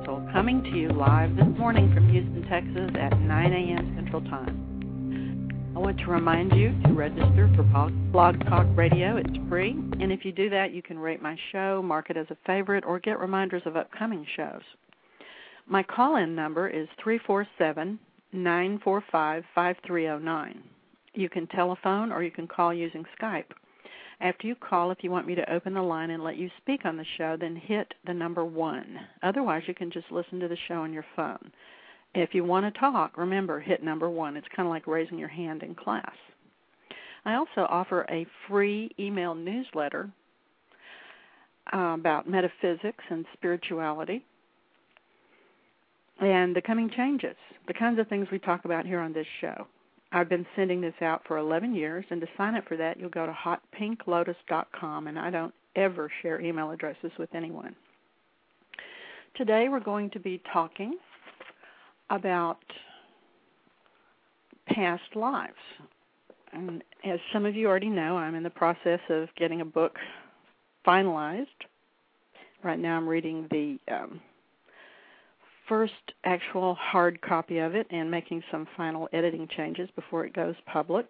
Wetzel, coming to you live this morning from Houston, Texas at 9 a.m. Central Time. I want to remind you to register for Blog Talk Radio. It's free, and if you do that, you can rate my show, mark it as a favorite, or get reminders of upcoming shows. My call in number is 347 945 5309. You can telephone or you can call using Skype. After you call, if you want me to open the line and let you speak on the show, then hit the number one. Otherwise, you can just listen to the show on your phone. If you want to talk, remember, hit number one. It's kind of like raising your hand in class. I also offer a free email newsletter uh, about metaphysics and spirituality and the coming changes, the kinds of things we talk about here on this show. I've been sending this out for 11 years, and to sign up for that, you'll go to hotpinklotus.com, and I don't ever share email addresses with anyone. Today, we're going to be talking about past lives. And as some of you already know, I'm in the process of getting a book finalized. Right now, I'm reading the um, first actual hard copy of it and making some final editing changes before it goes public.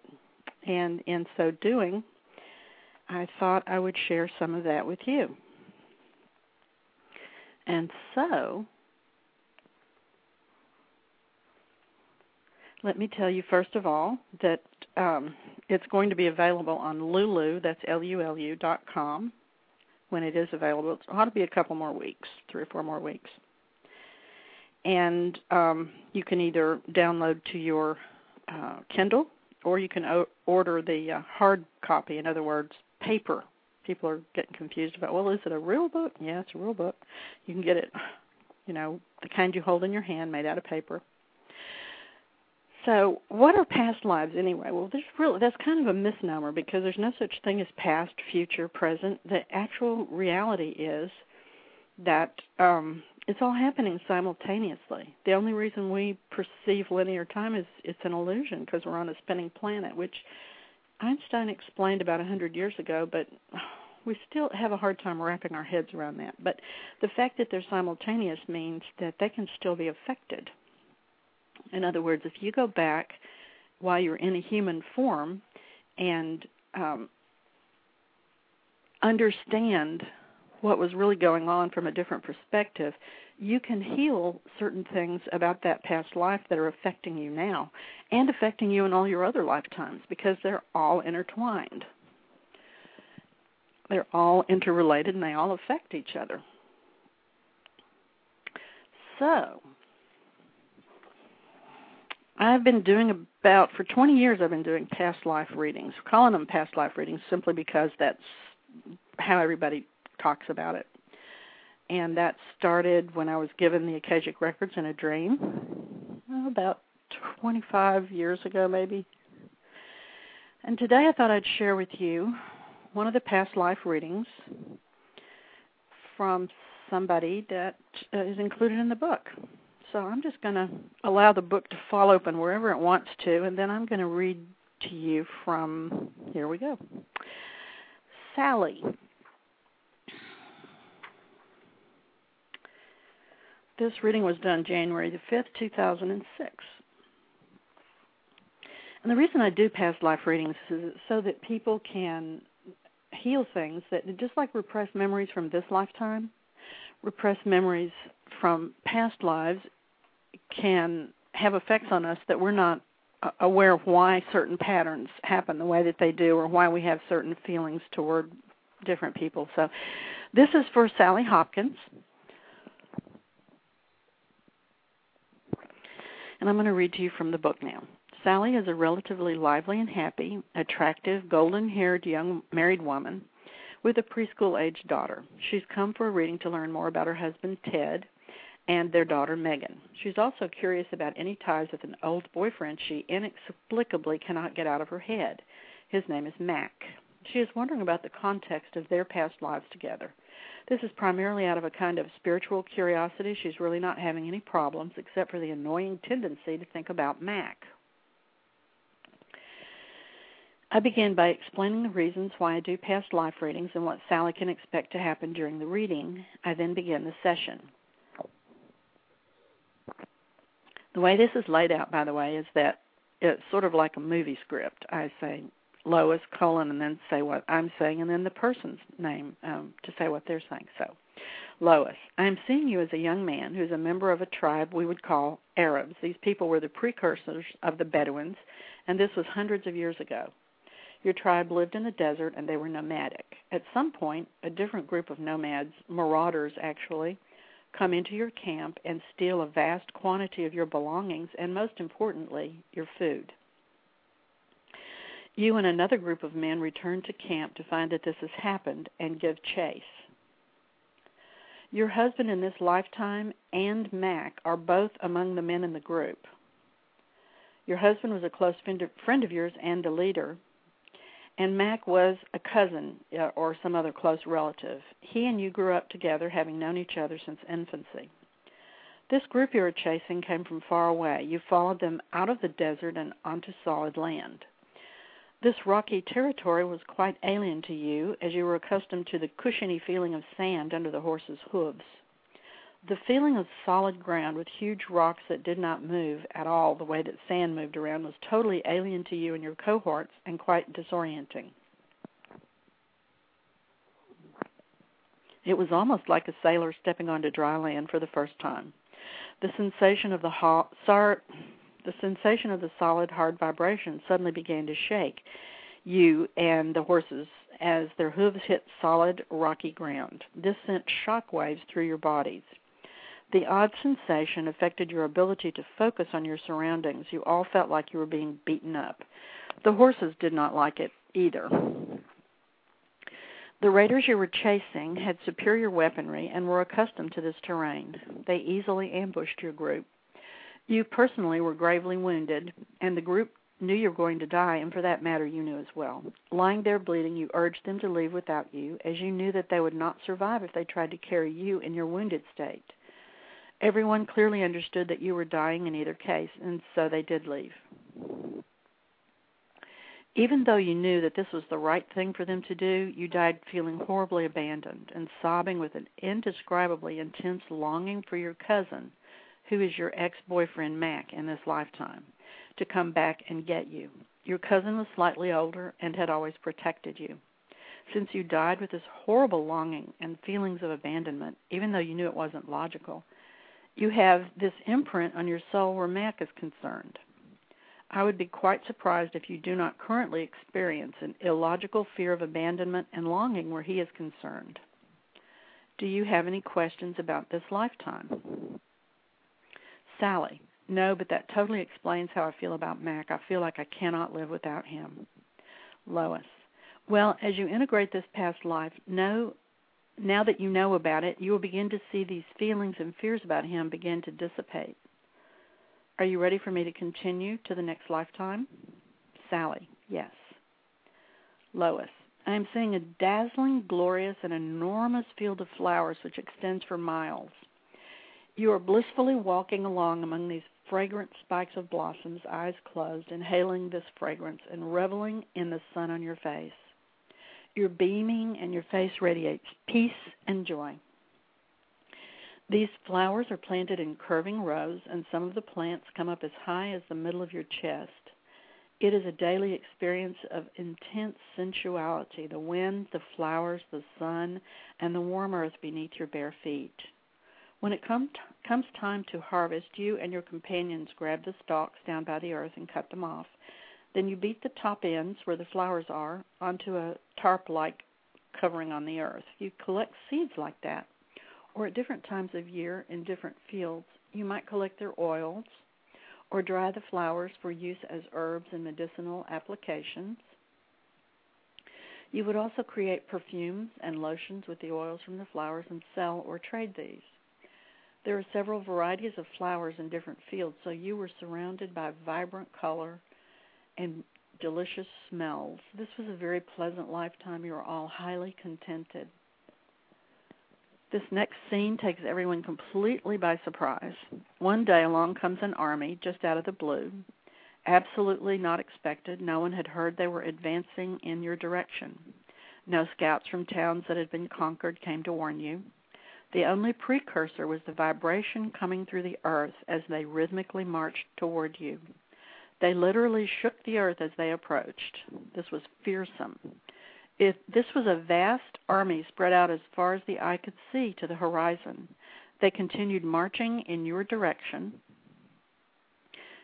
And in so doing, I thought I would share some of that with you. And so, let me tell you first of all that um, it's going to be available on Lulu, that's L-U-L-U dot com, when it is available. It ought to be a couple more weeks, three or four more weeks and um, you can either download to your uh, Kindle or you can o- order the uh, hard copy. In other words, paper. People are getting confused about, well, is it a real book? Yeah, it's a real book. You can get it, you know, the kind you hold in your hand, made out of paper. So, what are past lives anyway? Well, there's really that's kind of a misnomer because there's no such thing as past, future, present. The actual reality is that um, it's all happening simultaneously. The only reason we perceive linear time is it's an illusion because we're on a spinning planet, which Einstein explained about a 100 years ago, but we still have a hard time wrapping our heads around that. But the fact that they're simultaneous means that they can still be affected. In other words, if you go back while you're in a human form and um, understand what was really going on from a different perspective, you can heal certain things about that past life that are affecting you now and affecting you in all your other lifetimes because they're all intertwined. They're all interrelated and they all affect each other. So, I've been doing about for 20 years I've been doing past life readings. Calling them past life readings simply because that's how everybody talks about it. And that started when I was given the Akashic Records in a dream, about 25 years ago, maybe. And today I thought I'd share with you one of the past life readings from somebody that uh, included in the book. So I'm just going to allow the book to fall open wherever it wants to, and then I'm going to read to you from here we go. Sally This reading was done January the 5th, 2006. And the reason I do past life readings is so that people can heal things that just like repressed memories from this lifetime, repressed memories from past lives can have effects on us that we're not aware of why certain patterns happen the way that they do or why we have certain feelings toward different people. So this is for Sally Hopkins. And I'm going to read to you from the book now. Sally is a relatively lively and happy, attractive, golden haired young married woman with a preschool aged daughter. She's come for a reading to learn more about her husband, Ted, and their daughter, Megan. She's also curious about any ties with an old boyfriend she inexplicably cannot get out of her head. His name is Mac. She is wondering about the context of their past lives together. This is primarily out of a kind of spiritual curiosity. She's really not having any problems except for the annoying tendency to think about Mac. I begin by explaining the reasons why I do past life readings and what Sally can expect to happen during the reading. I then begin the session. The way this is laid out, by the way, is that it's sort of like a movie script. I say Lois colon and then say what I'm saying and then the person's name um, to say what they're saying. So, Lois, I am seeing you as a young man who's a member of a tribe we would call Arabs. These people were the precursors of the Bedouins, and this was hundreds of years ago. Your tribe lived in the desert and they were nomadic. At some point, a different group of nomads, marauders actually, come into your camp and steal a vast quantity of your belongings and, most importantly, your food. You and another group of men return to camp to find that this has happened and give chase. Your husband in this lifetime and Mac are both among the men in the group. Your husband was a close friend of yours and a leader, and Mac was a cousin uh, or some other close relative. He and you grew up together, having known each other since infancy. This group you were chasing came from far away. You followed them out of the desert and onto solid land. This rocky territory was quite alien to you, as you were accustomed to the cushiony feeling of sand under the horse's hooves. The feeling of solid ground with huge rocks that did not move at all the way that sand moved around was totally alien to you and your cohorts and quite disorienting. It was almost like a sailor stepping onto dry land for the first time. The sensation of the ho- sar- the sensation of the solid, hard vibration suddenly began to shake you and the horses as their hooves hit solid, rocky ground. This sent shock waves through your bodies. The odd sensation affected your ability to focus on your surroundings. You all felt like you were being beaten up. The horses did not like it either. The raiders you were chasing had superior weaponry and were accustomed to this terrain. They easily ambushed your group. You personally were gravely wounded, and the group knew you were going to die, and for that matter, you knew as well. Lying there bleeding, you urged them to leave without you, as you knew that they would not survive if they tried to carry you in your wounded state. Everyone clearly understood that you were dying in either case, and so they did leave. Even though you knew that this was the right thing for them to do, you died feeling horribly abandoned and sobbing with an indescribably intense longing for your cousin who is your ex boyfriend Mac in this lifetime, to come back and get you. Your cousin was slightly older and had always protected you. Since you died with this horrible longing and feelings of abandonment, even though you knew it wasn't logical, you have this imprint on your soul where Mac is concerned. I would be quite surprised if you do not currently experience an illogical fear of abandonment and longing where he is concerned. Do you have any questions about this lifetime? Sally. No, but that totally explains how I feel about Mac. I feel like I cannot live without him. Lois. Well, as you integrate this past life, know now that you know about it, you will begin to see these feelings and fears about him begin to dissipate. Are you ready for me to continue to the next lifetime? Sally. Yes. Lois. I am seeing a dazzling, glorious, and enormous field of flowers which extends for miles. You are blissfully walking along among these fragrant spikes of blossoms, eyes closed, inhaling this fragrance and reveling in the sun on your face. You're beaming and your face radiates peace and joy. These flowers are planted in curving rows, and some of the plants come up as high as the middle of your chest. It is a daily experience of intense sensuality the wind, the flowers, the sun, and the warm earth beneath your bare feet. When it come t- comes time to harvest, you and your companions grab the stalks down by the earth and cut them off. Then you beat the top ends, where the flowers are, onto a tarp like covering on the earth. You collect seeds like that. Or at different times of year in different fields, you might collect their oils, or dry the flowers for use as herbs and medicinal applications. You would also create perfumes and lotions with the oils from the flowers and sell or trade these. There are several varieties of flowers in different fields, so you were surrounded by vibrant color and delicious smells. This was a very pleasant lifetime. You were all highly contented. This next scene takes everyone completely by surprise. One day along comes an army just out of the blue. Absolutely not expected. No one had heard they were advancing in your direction. No scouts from towns that had been conquered came to warn you. The only precursor was the vibration coming through the earth as they rhythmically marched toward you. They literally shook the earth as they approached. This was fearsome. If this was a vast army spread out as far as the eye could see to the horizon, they continued marching in your direction,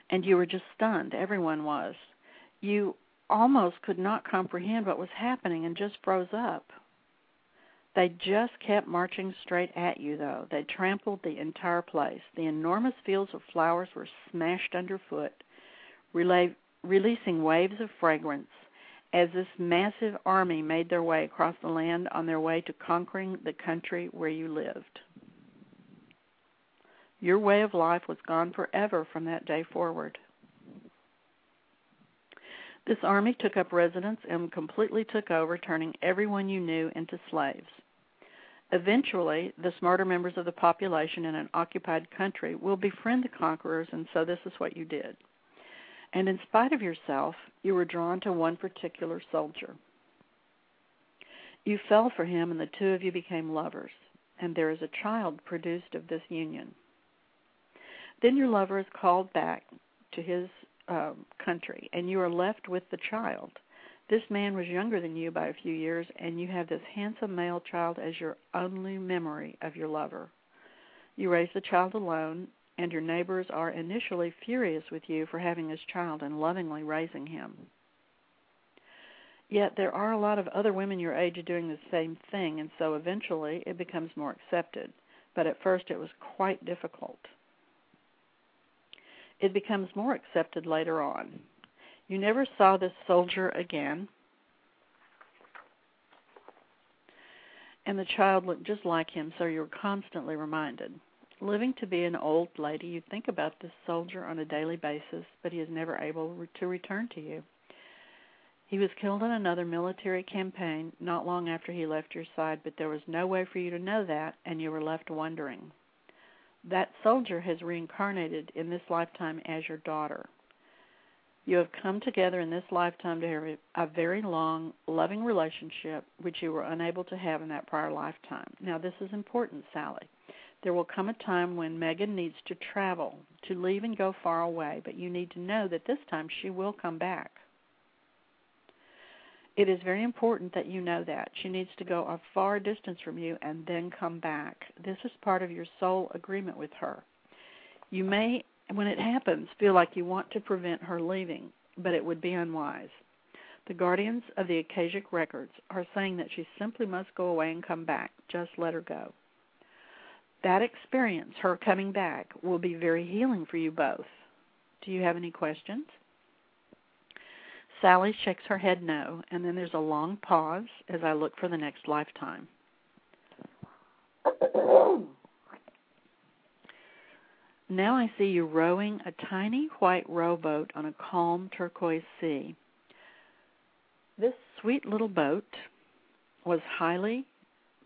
and you were just stunned. Everyone was. You almost could not comprehend what was happening and just froze up. They just kept marching straight at you, though. They trampled the entire place. The enormous fields of flowers were smashed underfoot, releasing waves of fragrance as this massive army made their way across the land on their way to conquering the country where you lived. Your way of life was gone forever from that day forward. This army took up residence and completely took over, turning everyone you knew into slaves. Eventually, the smarter members of the population in an occupied country will befriend the conquerors, and so this is what you did and in spite of yourself, you were drawn to one particular soldier. You fell for him, and the two of you became lovers, and there is a child produced of this union. Then your lover is called back to his um, country, and you are left with the child. This man was younger than you by a few years, and you have this handsome male child as your only memory of your lover. You raise the child alone, and your neighbors are initially furious with you for having this child and lovingly raising him. Yet there are a lot of other women your age doing the same thing, and so eventually it becomes more accepted. But at first it was quite difficult. It becomes more accepted later on. You never saw this soldier again, and the child looked just like him, so you were constantly reminded. Living to be an old lady, you think about this soldier on a daily basis, but he is never able to return to you. He was killed in another military campaign not long after he left your side, but there was no way for you to know that, and you were left wondering. That soldier has reincarnated in this lifetime as your daughter. You have come together in this lifetime to have a very long, loving relationship which you were unable to have in that prior lifetime. Now, this is important, Sally. There will come a time when Megan needs to travel, to leave and go far away, but you need to know that this time she will come back. It is very important that you know that. She needs to go a far distance from you and then come back. This is part of your soul agreement with her. You may, when it happens, feel like you want to prevent her leaving, but it would be unwise. The guardians of the Akashic records are saying that she simply must go away and come back. Just let her go that experience, her coming back, will be very healing for you both. Do you have any questions? Sally shakes her head no, and then there's a long pause as I look for the next lifetime. now I see you rowing a tiny white rowboat on a calm turquoise sea. This sweet little boat was highly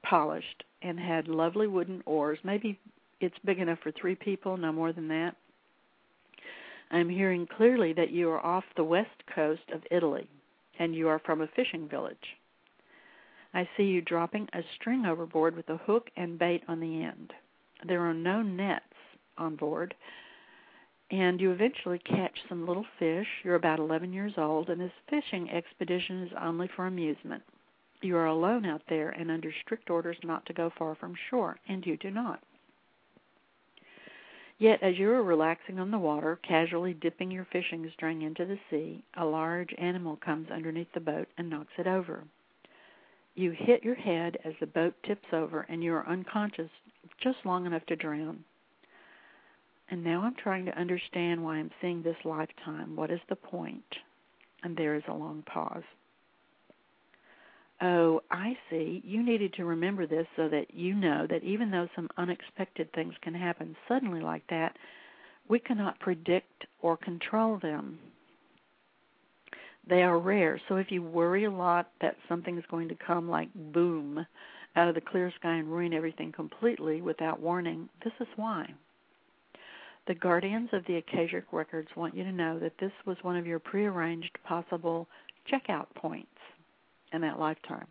polished and had lovely wooden oars. Maybe it's big enough for three people, no more than that. I'm hearing clearly that you are off the west coast of Italy and you are from a fishing village. I see you dropping a string overboard with a hook and bait on the end. There are no nets on board, and you eventually catch some little fish. You're about 11 years old, and this fishing expedition is only for amusement. You are alone out there and under strict orders not to go far from shore, and you do not. Yet, as you are relaxing on the water, casually dipping your fishing string into the sea, a large animal comes underneath the boat and knocks it over. You hit your head as the boat tips over, and you are unconscious just long enough to drown. And now I'm trying to understand why I'm seeing this lifetime. What is the point? And there is a long pause. Oh, I see. You needed to remember this so that you know that even though some unexpected things can happen suddenly like that, we cannot predict or control them. They are rare. So if you worry a lot that something is going to come like boom out of the clear sky and ruin everything completely without warning, this is why. The guardians of the Akashic records want you to know that this was one of your prearranged possible checkout points in that lifetime.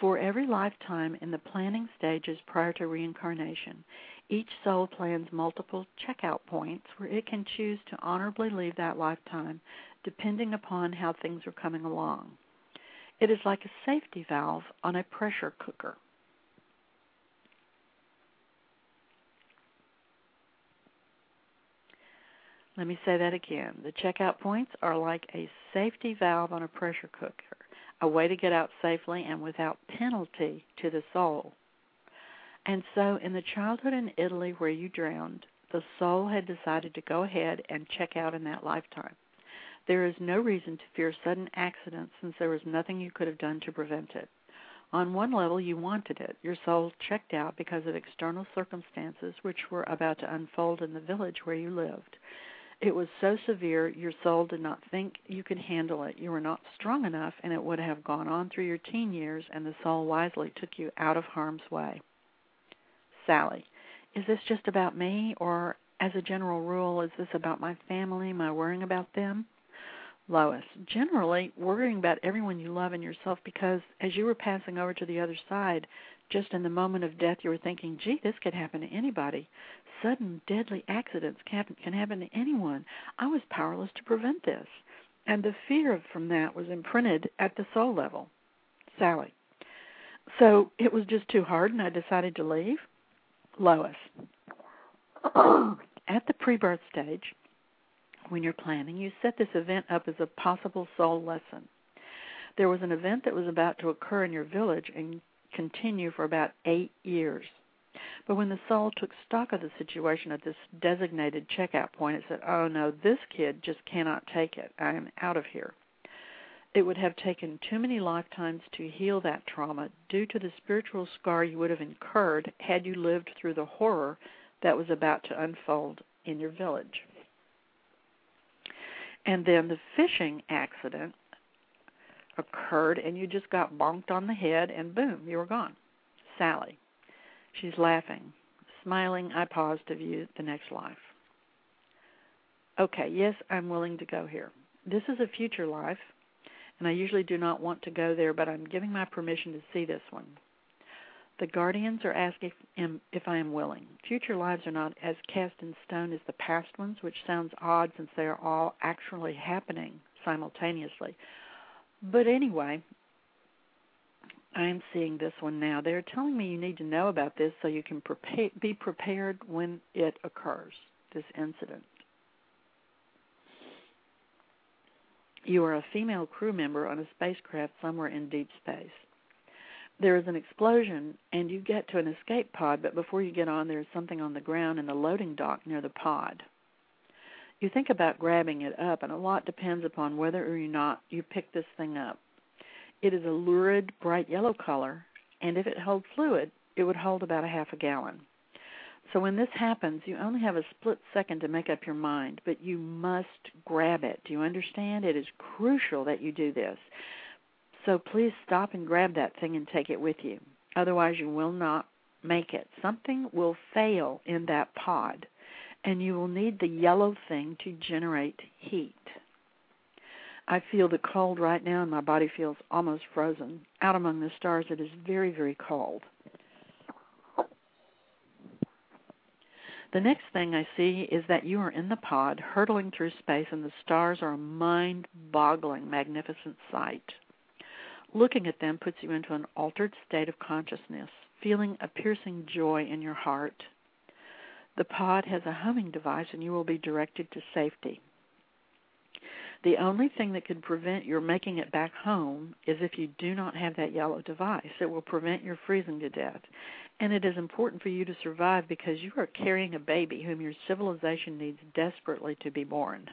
For every lifetime in the planning stages prior to reincarnation, each soul plans multiple checkout points where it can choose to honorably leave that lifetime depending upon how things are coming along. It is like a safety valve on a pressure cooker. Let me say that again. The checkout points are like a safety valve on a pressure cooker, a way to get out safely and without penalty to the soul. And so, in the childhood in Italy where you drowned, the soul had decided to go ahead and check out in that lifetime. There is no reason to fear sudden accidents since there was nothing you could have done to prevent it. On one level, you wanted it. Your soul checked out because of external circumstances which were about to unfold in the village where you lived. It was so severe, your soul did not think you could handle it. You were not strong enough, and it would have gone on through your teen years, and the soul wisely took you out of harm's way. Sally, is this just about me, or as a general rule, is this about my family, my worrying about them? Lois, generally worrying about everyone you love and yourself because as you were passing over to the other side, just in the moment of death, you were thinking, gee, this could happen to anybody sudden deadly accidents can, can happen to anyone. I was powerless to prevent this. And the fear from that was imprinted at the soul level. Sally. So it was just too hard and I decided to leave. Lois. at the pre birth stage, when you're planning, you set this event up as a possible soul lesson. There was an event that was about to occur in your village and continue for about eight years. But when the soul took stock of the situation at this designated checkout point, it said, Oh no, this kid just cannot take it. I am out of here. It would have taken too many lifetimes to heal that trauma due to the spiritual scar you would have incurred had you lived through the horror that was about to unfold in your village. And then the fishing accident occurred, and you just got bonked on the head, and boom, you were gone. Sally. She's laughing. Smiling, I pause to view the next life. Okay, yes, I'm willing to go here. This is a future life, and I usually do not want to go there, but I'm giving my permission to see this one. The guardians are asking if I am willing. Future lives are not as cast in stone as the past ones, which sounds odd since they are all actually happening simultaneously. But anyway, I am seeing this one now. They're telling me you need to know about this so you can prepare, be prepared when it occurs, this incident. You are a female crew member on a spacecraft somewhere in deep space. There is an explosion, and you get to an escape pod, but before you get on, there is something on the ground in the loading dock near the pod. You think about grabbing it up, and a lot depends upon whether or not you pick this thing up. It is a lurid, bright yellow color, and if it held fluid, it would hold about a half a gallon. So when this happens, you only have a split second to make up your mind, but you must grab it. Do you understand? It is crucial that you do this. So please stop and grab that thing and take it with you. Otherwise, you will not make it. Something will fail in that pod, and you will need the yellow thing to generate heat. I feel the cold right now, and my body feels almost frozen. Out among the stars, it is very, very cold. The next thing I see is that you are in the pod, hurtling through space, and the stars are a mind boggling, magnificent sight. Looking at them puts you into an altered state of consciousness, feeling a piercing joy in your heart. The pod has a humming device, and you will be directed to safety. The only thing that could prevent your making it back home is if you do not have that yellow device. It will prevent your freezing to death. And it is important for you to survive because you are carrying a baby whom your civilization needs desperately to be born.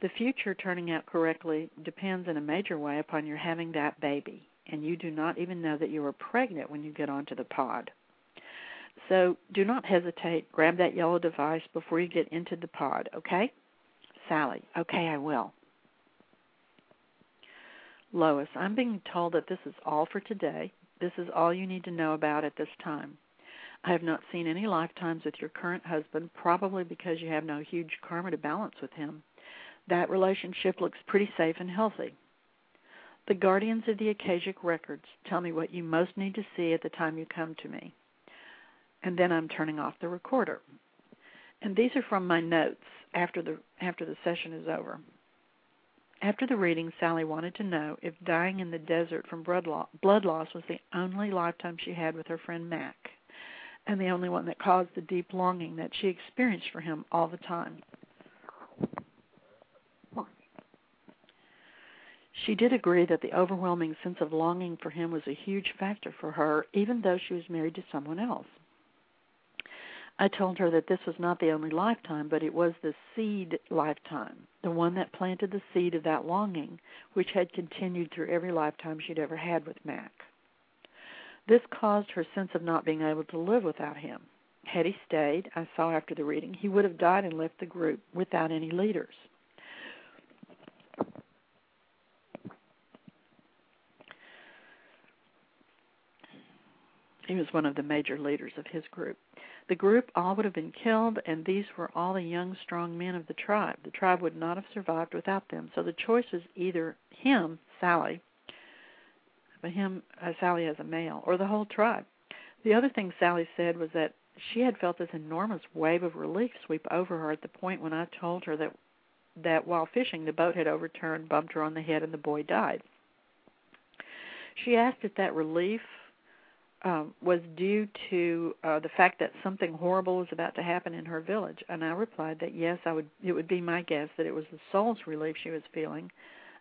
The future turning out correctly depends in a major way upon your having that baby, and you do not even know that you are pregnant when you get onto the pod. So do not hesitate. Grab that yellow device before you get into the pod, okay? Sally, okay, I will. Lois, I'm being told that this is all for today. This is all you need to know about at this time. I have not seen any lifetimes with your current husband, probably because you have no huge karma to balance with him. That relationship looks pretty safe and healthy. The guardians of the Akashic records tell me what you most need to see at the time you come to me. And then I'm turning off the recorder. And these are from my notes after the after the session is over. After the reading, Sally wanted to know if dying in the desert from blood loss, blood loss was the only lifetime she had with her friend Mac, and the only one that caused the deep longing that she experienced for him all the time. She did agree that the overwhelming sense of longing for him was a huge factor for her, even though she was married to someone else. I told her that this was not the only lifetime, but it was the seed lifetime, the one that planted the seed of that longing, which had continued through every lifetime she'd ever had with Mac. This caused her sense of not being able to live without him. Had he stayed, I saw after the reading, he would have died and left the group without any leaders. He was one of the major leaders of his group. The group all would have been killed, and these were all the young, strong men of the tribe. The tribe would not have survived without them. So the choice is either him, Sally, but him, uh, Sally as a male, or the whole tribe. The other thing Sally said was that she had felt this enormous wave of relief sweep over her at the point when I told her that that while fishing the boat had overturned, bumped her on the head, and the boy died. She asked if that relief um, was due to uh, the fact that something horrible was about to happen in her village, and I replied that yes, I would. It would be my guess that it was the soul's relief she was feeling,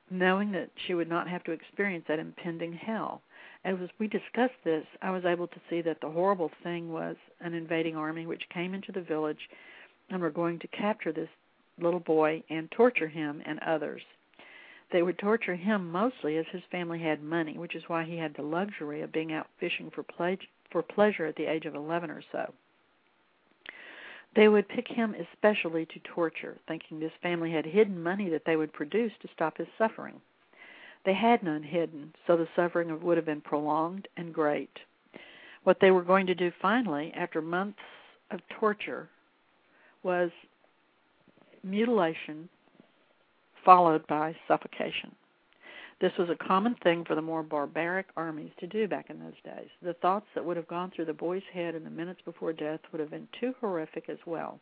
knowing that she would not have to experience that impending hell. As we discussed this, I was able to see that the horrible thing was an invading army which came into the village and were going to capture this little boy and torture him and others. They would torture him mostly as his family had money, which is why he had the luxury of being out fishing for ple- for pleasure at the age of 11 or so. They would pick him especially to torture, thinking this family had hidden money that they would produce to stop his suffering. They had none hidden, so the suffering would have been prolonged and great. What they were going to do finally, after months of torture, was mutilation followed by suffocation. This was a common thing for the more barbaric armies to do back in those days. The thoughts that would have gone through the boy's head in the minutes before death would have been too horrific as well.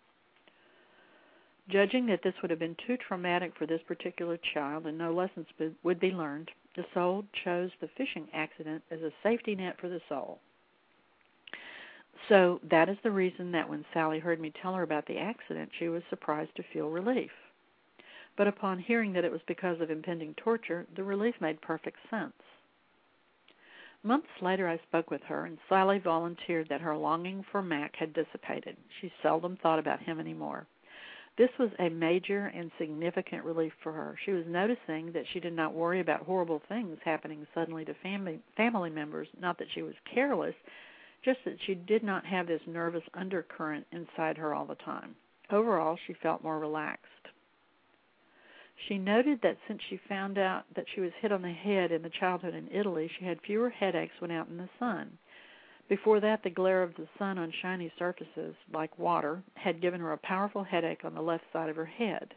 Judging that this would have been too traumatic for this particular child and no lessons would be learned, the soul chose the fishing accident as a safety net for the soul. So that is the reason that when Sally heard me tell her about the accident, she was surprised to feel relief but upon hearing that it was because of impending torture, the relief made perfect sense. Months later, I spoke with her, and Sally volunteered that her longing for Mac had dissipated. She seldom thought about him anymore. This was a major and significant relief for her. She was noticing that she did not worry about horrible things happening suddenly to family family members, not that she was careless, just that she did not have this nervous undercurrent inside her all the time. Overall, she felt more relaxed. She noted that since she found out that she was hit on the head in the childhood in Italy, she had fewer headaches when out in the sun. Before that, the glare of the sun on shiny surfaces, like water, had given her a powerful headache on the left side of her head.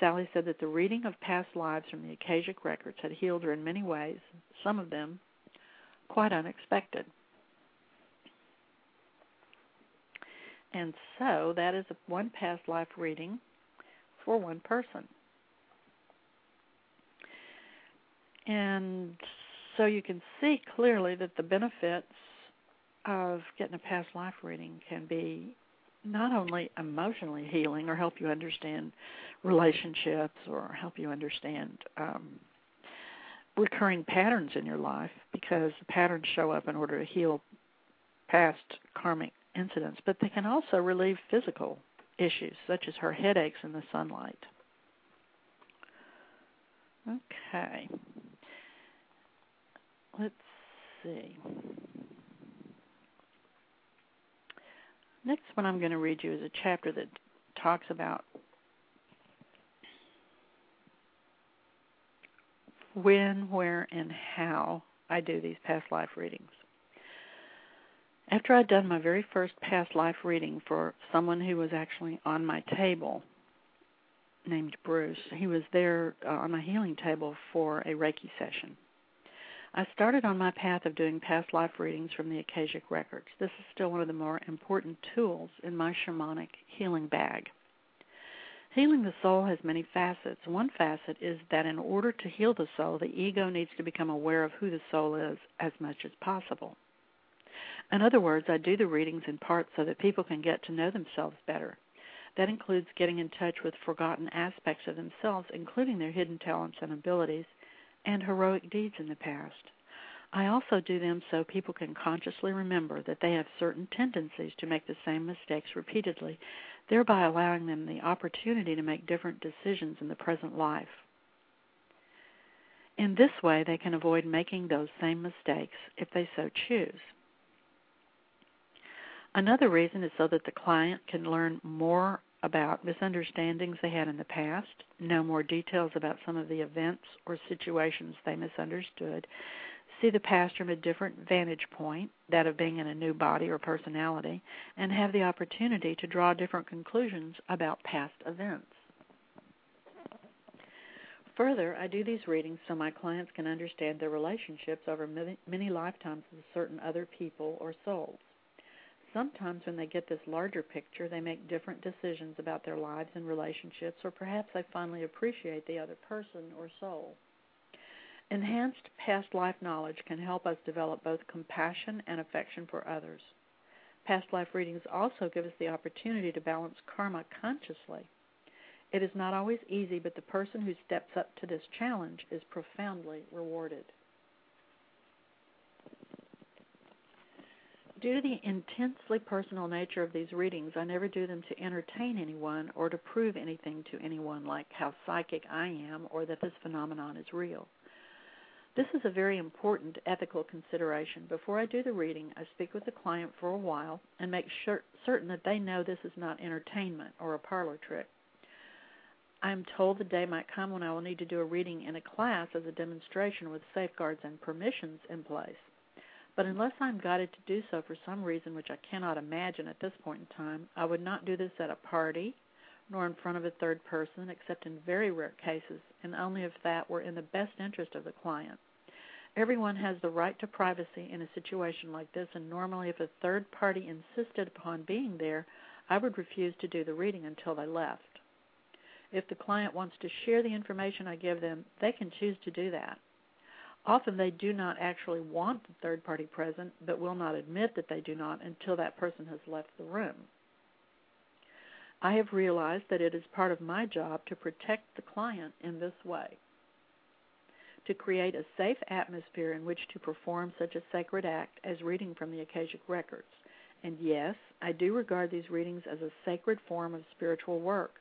Sally said that the reading of past lives from the Akashic records had healed her in many ways, some of them quite unexpected. And so that is one past life reading for one person. And so you can see clearly that the benefits of getting a past life reading can be not only emotionally healing or help you understand relationships or help you understand um, recurring patterns in your life because the patterns show up in order to heal past karmic incidents, but they can also relieve physical issues such as her headaches in the sunlight. Okay. Let's see. Next one I'm going to read you is a chapter that talks about when, where, and how I do these past life readings. After I'd done my very first past life reading for someone who was actually on my table, named Bruce, he was there uh, on my healing table for a Reiki session. I started on my path of doing past life readings from the Akashic Records. This is still one of the more important tools in my shamanic healing bag. Healing the soul has many facets. One facet is that in order to heal the soul, the ego needs to become aware of who the soul is as much as possible. In other words, I do the readings in part so that people can get to know themselves better. That includes getting in touch with forgotten aspects of themselves, including their hidden talents and abilities, and heroic deeds in the past. I also do them so people can consciously remember that they have certain tendencies to make the same mistakes repeatedly, thereby allowing them the opportunity to make different decisions in the present life. In this way, they can avoid making those same mistakes if they so choose. Another reason is so that the client can learn more about misunderstandings they had in the past, know more details about some of the events or situations they misunderstood, see the past from a different vantage point, that of being in a new body or personality, and have the opportunity to draw different conclusions about past events. Further, I do these readings so my clients can understand their relationships over many, many lifetimes with certain other people or souls. Sometimes, when they get this larger picture, they make different decisions about their lives and relationships, or perhaps they finally appreciate the other person or soul. Enhanced past life knowledge can help us develop both compassion and affection for others. Past life readings also give us the opportunity to balance karma consciously. It is not always easy, but the person who steps up to this challenge is profoundly rewarded. Due to the intensely personal nature of these readings, I never do them to entertain anyone or to prove anything to anyone, like how psychic I am or that this phenomenon is real. This is a very important ethical consideration. Before I do the reading, I speak with the client for a while and make sure, certain that they know this is not entertainment or a parlor trick. I am told the day might come when I will need to do a reading in a class as a demonstration with safeguards and permissions in place. But unless I am guided to do so for some reason which I cannot imagine at this point in time, I would not do this at a party nor in front of a third person except in very rare cases and only if that were in the best interest of the client. Everyone has the right to privacy in a situation like this, and normally, if a third party insisted upon being there, I would refuse to do the reading until they left. If the client wants to share the information I give them, they can choose to do that. Often they do not actually want the third party present, but will not admit that they do not until that person has left the room. I have realized that it is part of my job to protect the client in this way. To create a safe atmosphere in which to perform such a sacred act as reading from the Akashic Records. And yes, I do regard these readings as a sacred form of spiritual work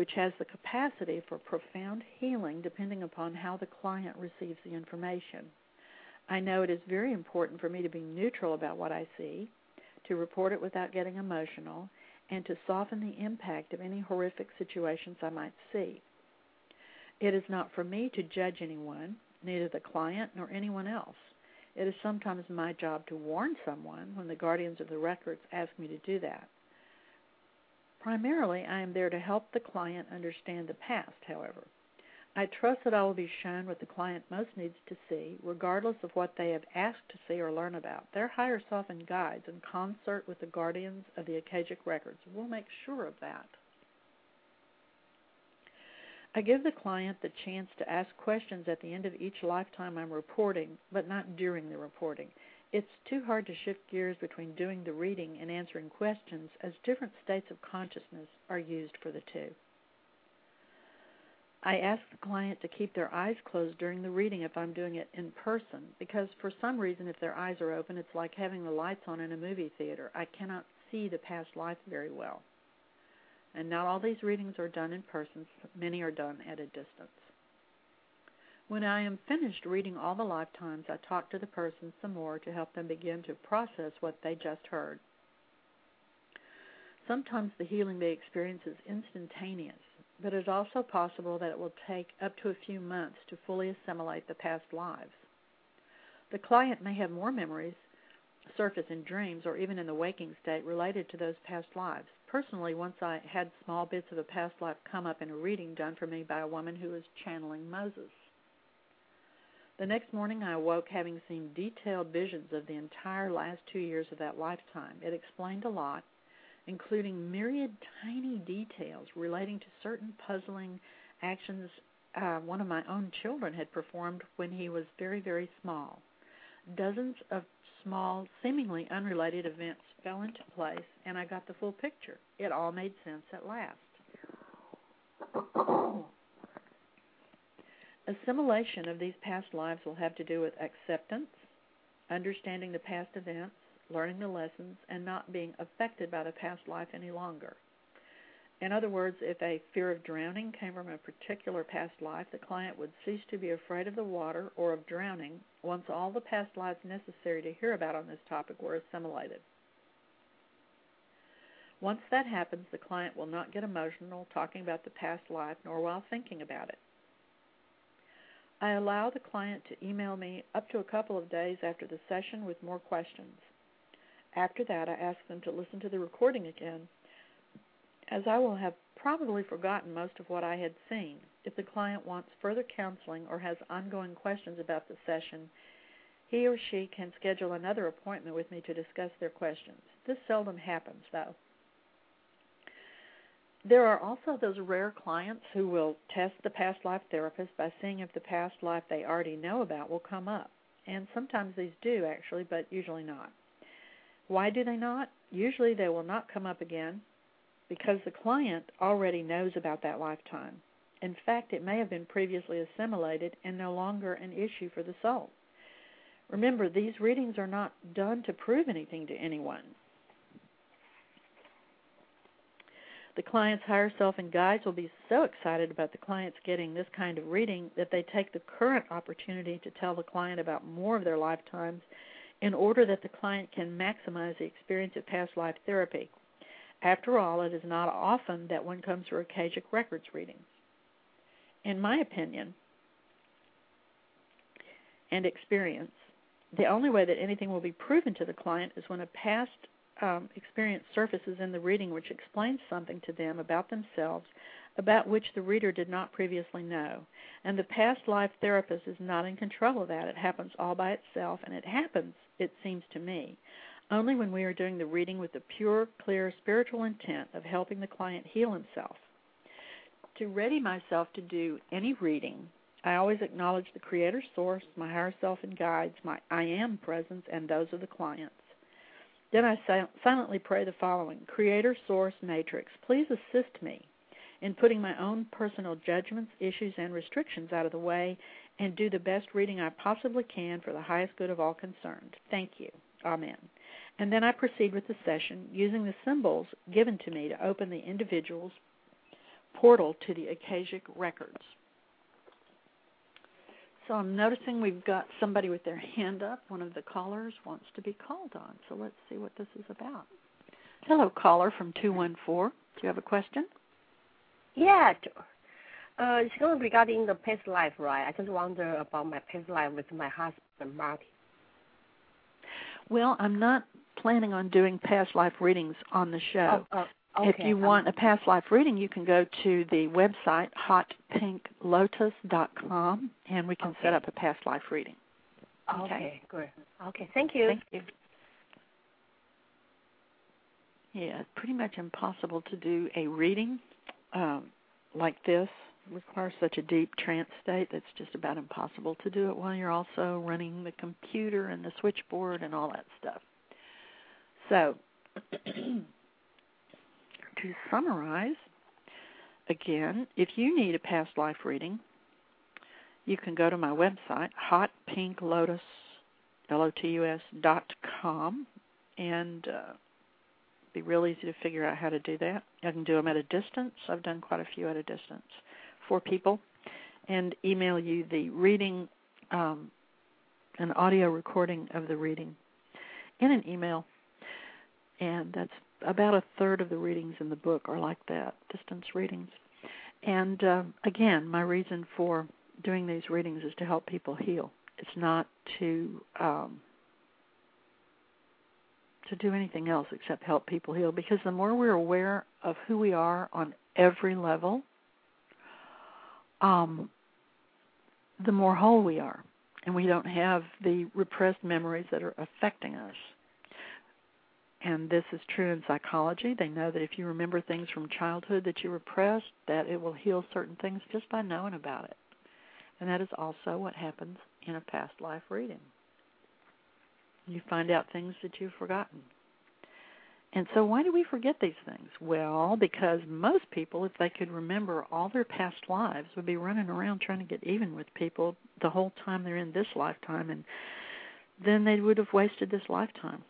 which has the capacity for profound healing depending upon how the client receives the information. I know it is very important for me to be neutral about what I see, to report it without getting emotional, and to soften the impact of any horrific situations I might see. It is not for me to judge anyone, neither the client nor anyone else. It is sometimes my job to warn someone when the guardians of the records ask me to do that. Primarily, I am there to help the client understand the past, however. I trust that I will be shown what the client most needs to see, regardless of what they have asked to see or learn about. Their higher self and guides, in concert with the guardians of the Akashic records, will make sure of that. I give the client the chance to ask questions at the end of each lifetime I'm reporting, but not during the reporting. It's too hard to shift gears between doing the reading and answering questions as different states of consciousness are used for the two. I ask the client to keep their eyes closed during the reading if I'm doing it in person because for some reason if their eyes are open it's like having the lights on in a movie theater. I cannot see the past life very well. And not all these readings are done in person, many are done at a distance. When I am finished reading all the lifetimes, I talk to the person some more to help them begin to process what they just heard. Sometimes the healing they experience is instantaneous, but it is also possible that it will take up to a few months to fully assimilate the past lives. The client may have more memories surface in dreams or even in the waking state related to those past lives. Personally, once I had small bits of a past life come up in a reading done for me by a woman who was channeling Moses. The next morning, I awoke having seen detailed visions of the entire last two years of that lifetime. It explained a lot, including myriad tiny details relating to certain puzzling actions uh, one of my own children had performed when he was very, very small. Dozens of small, seemingly unrelated events fell into place, and I got the full picture. It all made sense at last. Assimilation of these past lives will have to do with acceptance, understanding the past events, learning the lessons, and not being affected by the past life any longer. In other words, if a fear of drowning came from a particular past life, the client would cease to be afraid of the water or of drowning once all the past lives necessary to hear about on this topic were assimilated. Once that happens, the client will not get emotional talking about the past life nor while thinking about it. I allow the client to email me up to a couple of days after the session with more questions. After that, I ask them to listen to the recording again as I will have probably forgotten most of what I had seen. If the client wants further counseling or has ongoing questions about the session, he or she can schedule another appointment with me to discuss their questions. This seldom happens, though. There are also those rare clients who will test the past life therapist by seeing if the past life they already know about will come up. And sometimes these do, actually, but usually not. Why do they not? Usually they will not come up again because the client already knows about that lifetime. In fact, it may have been previously assimilated and no longer an issue for the soul. Remember, these readings are not done to prove anything to anyone. The client's higher self and guides will be so excited about the clients getting this kind of reading that they take the current opportunity to tell the client about more of their lifetimes in order that the client can maximize the experience of past life therapy. After all, it is not often that one comes through Akashic Records reading. In my opinion and experience, the only way that anything will be proven to the client is when a past um, experience surfaces in the reading which explains something to them about themselves about which the reader did not previously know. And the past life therapist is not in control of that. It happens all by itself, and it happens, it seems to me, only when we are doing the reading with the pure, clear spiritual intent of helping the client heal himself. To ready myself to do any reading, I always acknowledge the Creator Source, my higher self and guides, my I Am presence, and those of the clients. Then I silently pray the following Creator Source Matrix, please assist me in putting my own personal judgments, issues, and restrictions out of the way and do the best reading I possibly can for the highest good of all concerned. Thank you. Amen and then I proceed with the session using the symbols given to me to open the individual's portal to the Akashic records. So I'm noticing we've got somebody with their hand up. One of the callers wants to be called on. So let's see what this is about. Hello, caller from 214. Do you have a question? Yeah. Uh, it's going regarding the past life, right? I just wonder about my past life with my husband, Marty. Well, I'm not planning on doing past life readings on the show. Oh, oh, okay. If you want a past life reading, you can go to the website hotpinklotus.com and we can okay. set up a past life reading. Okay, okay good. Okay, thank you. Thank you. Yeah, it's pretty much impossible to do a reading um, like this It requires such a deep trance state that's just about impossible to do it while you're also running the computer and the switchboard and all that stuff. So, to summarize, again, if you need a past life reading, you can go to my website, hotpinklotus, L-O-T-U-S, dot com, and uh, be real easy to figure out how to do that. I can do them at a distance. I've done quite a few at a distance for people, and email you the reading, um, an audio recording of the reading in an email. And that's about a third of the readings in the book are like that, distance readings. And uh, again, my reason for doing these readings is to help people heal. It's not to um, to do anything else except help people heal because the more we're aware of who we are on every level, um, the more whole we are, and we don't have the repressed memories that are affecting us. And this is true in psychology. They know that if you remember things from childhood that you repressed, that it will heal certain things just by knowing about it. And that is also what happens in a past life reading. You find out things that you've forgotten. And so, why do we forget these things? Well, because most people, if they could remember all their past lives, would be running around trying to get even with people the whole time they're in this lifetime, and then they would have wasted this lifetime.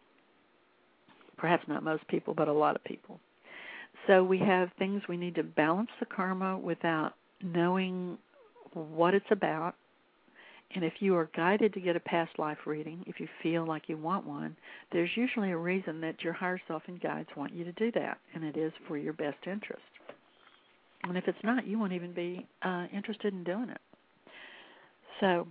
Perhaps not most people, but a lot of people. So, we have things we need to balance the karma without knowing what it's about and if you are guided to get a past life reading, if you feel like you want one, there's usually a reason that your higher self and guides want you to do that, and it is for your best interest. And if it's not, you won't even be uh, interested in doing it. So,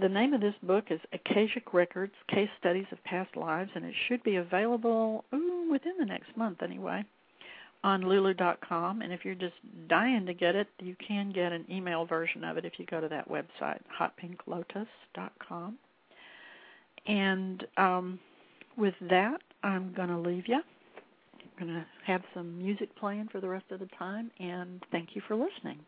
the name of this book is Akashic Records Case Studies of Past Lives, and it should be available ooh, within the next month anyway on lulu.com and if you're just dying to get it you can get an email version of it if you go to that website hotpinklotus.com and um, with that i'm going to leave you i'm going to have some music playing for the rest of the time and thank you for listening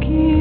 begin.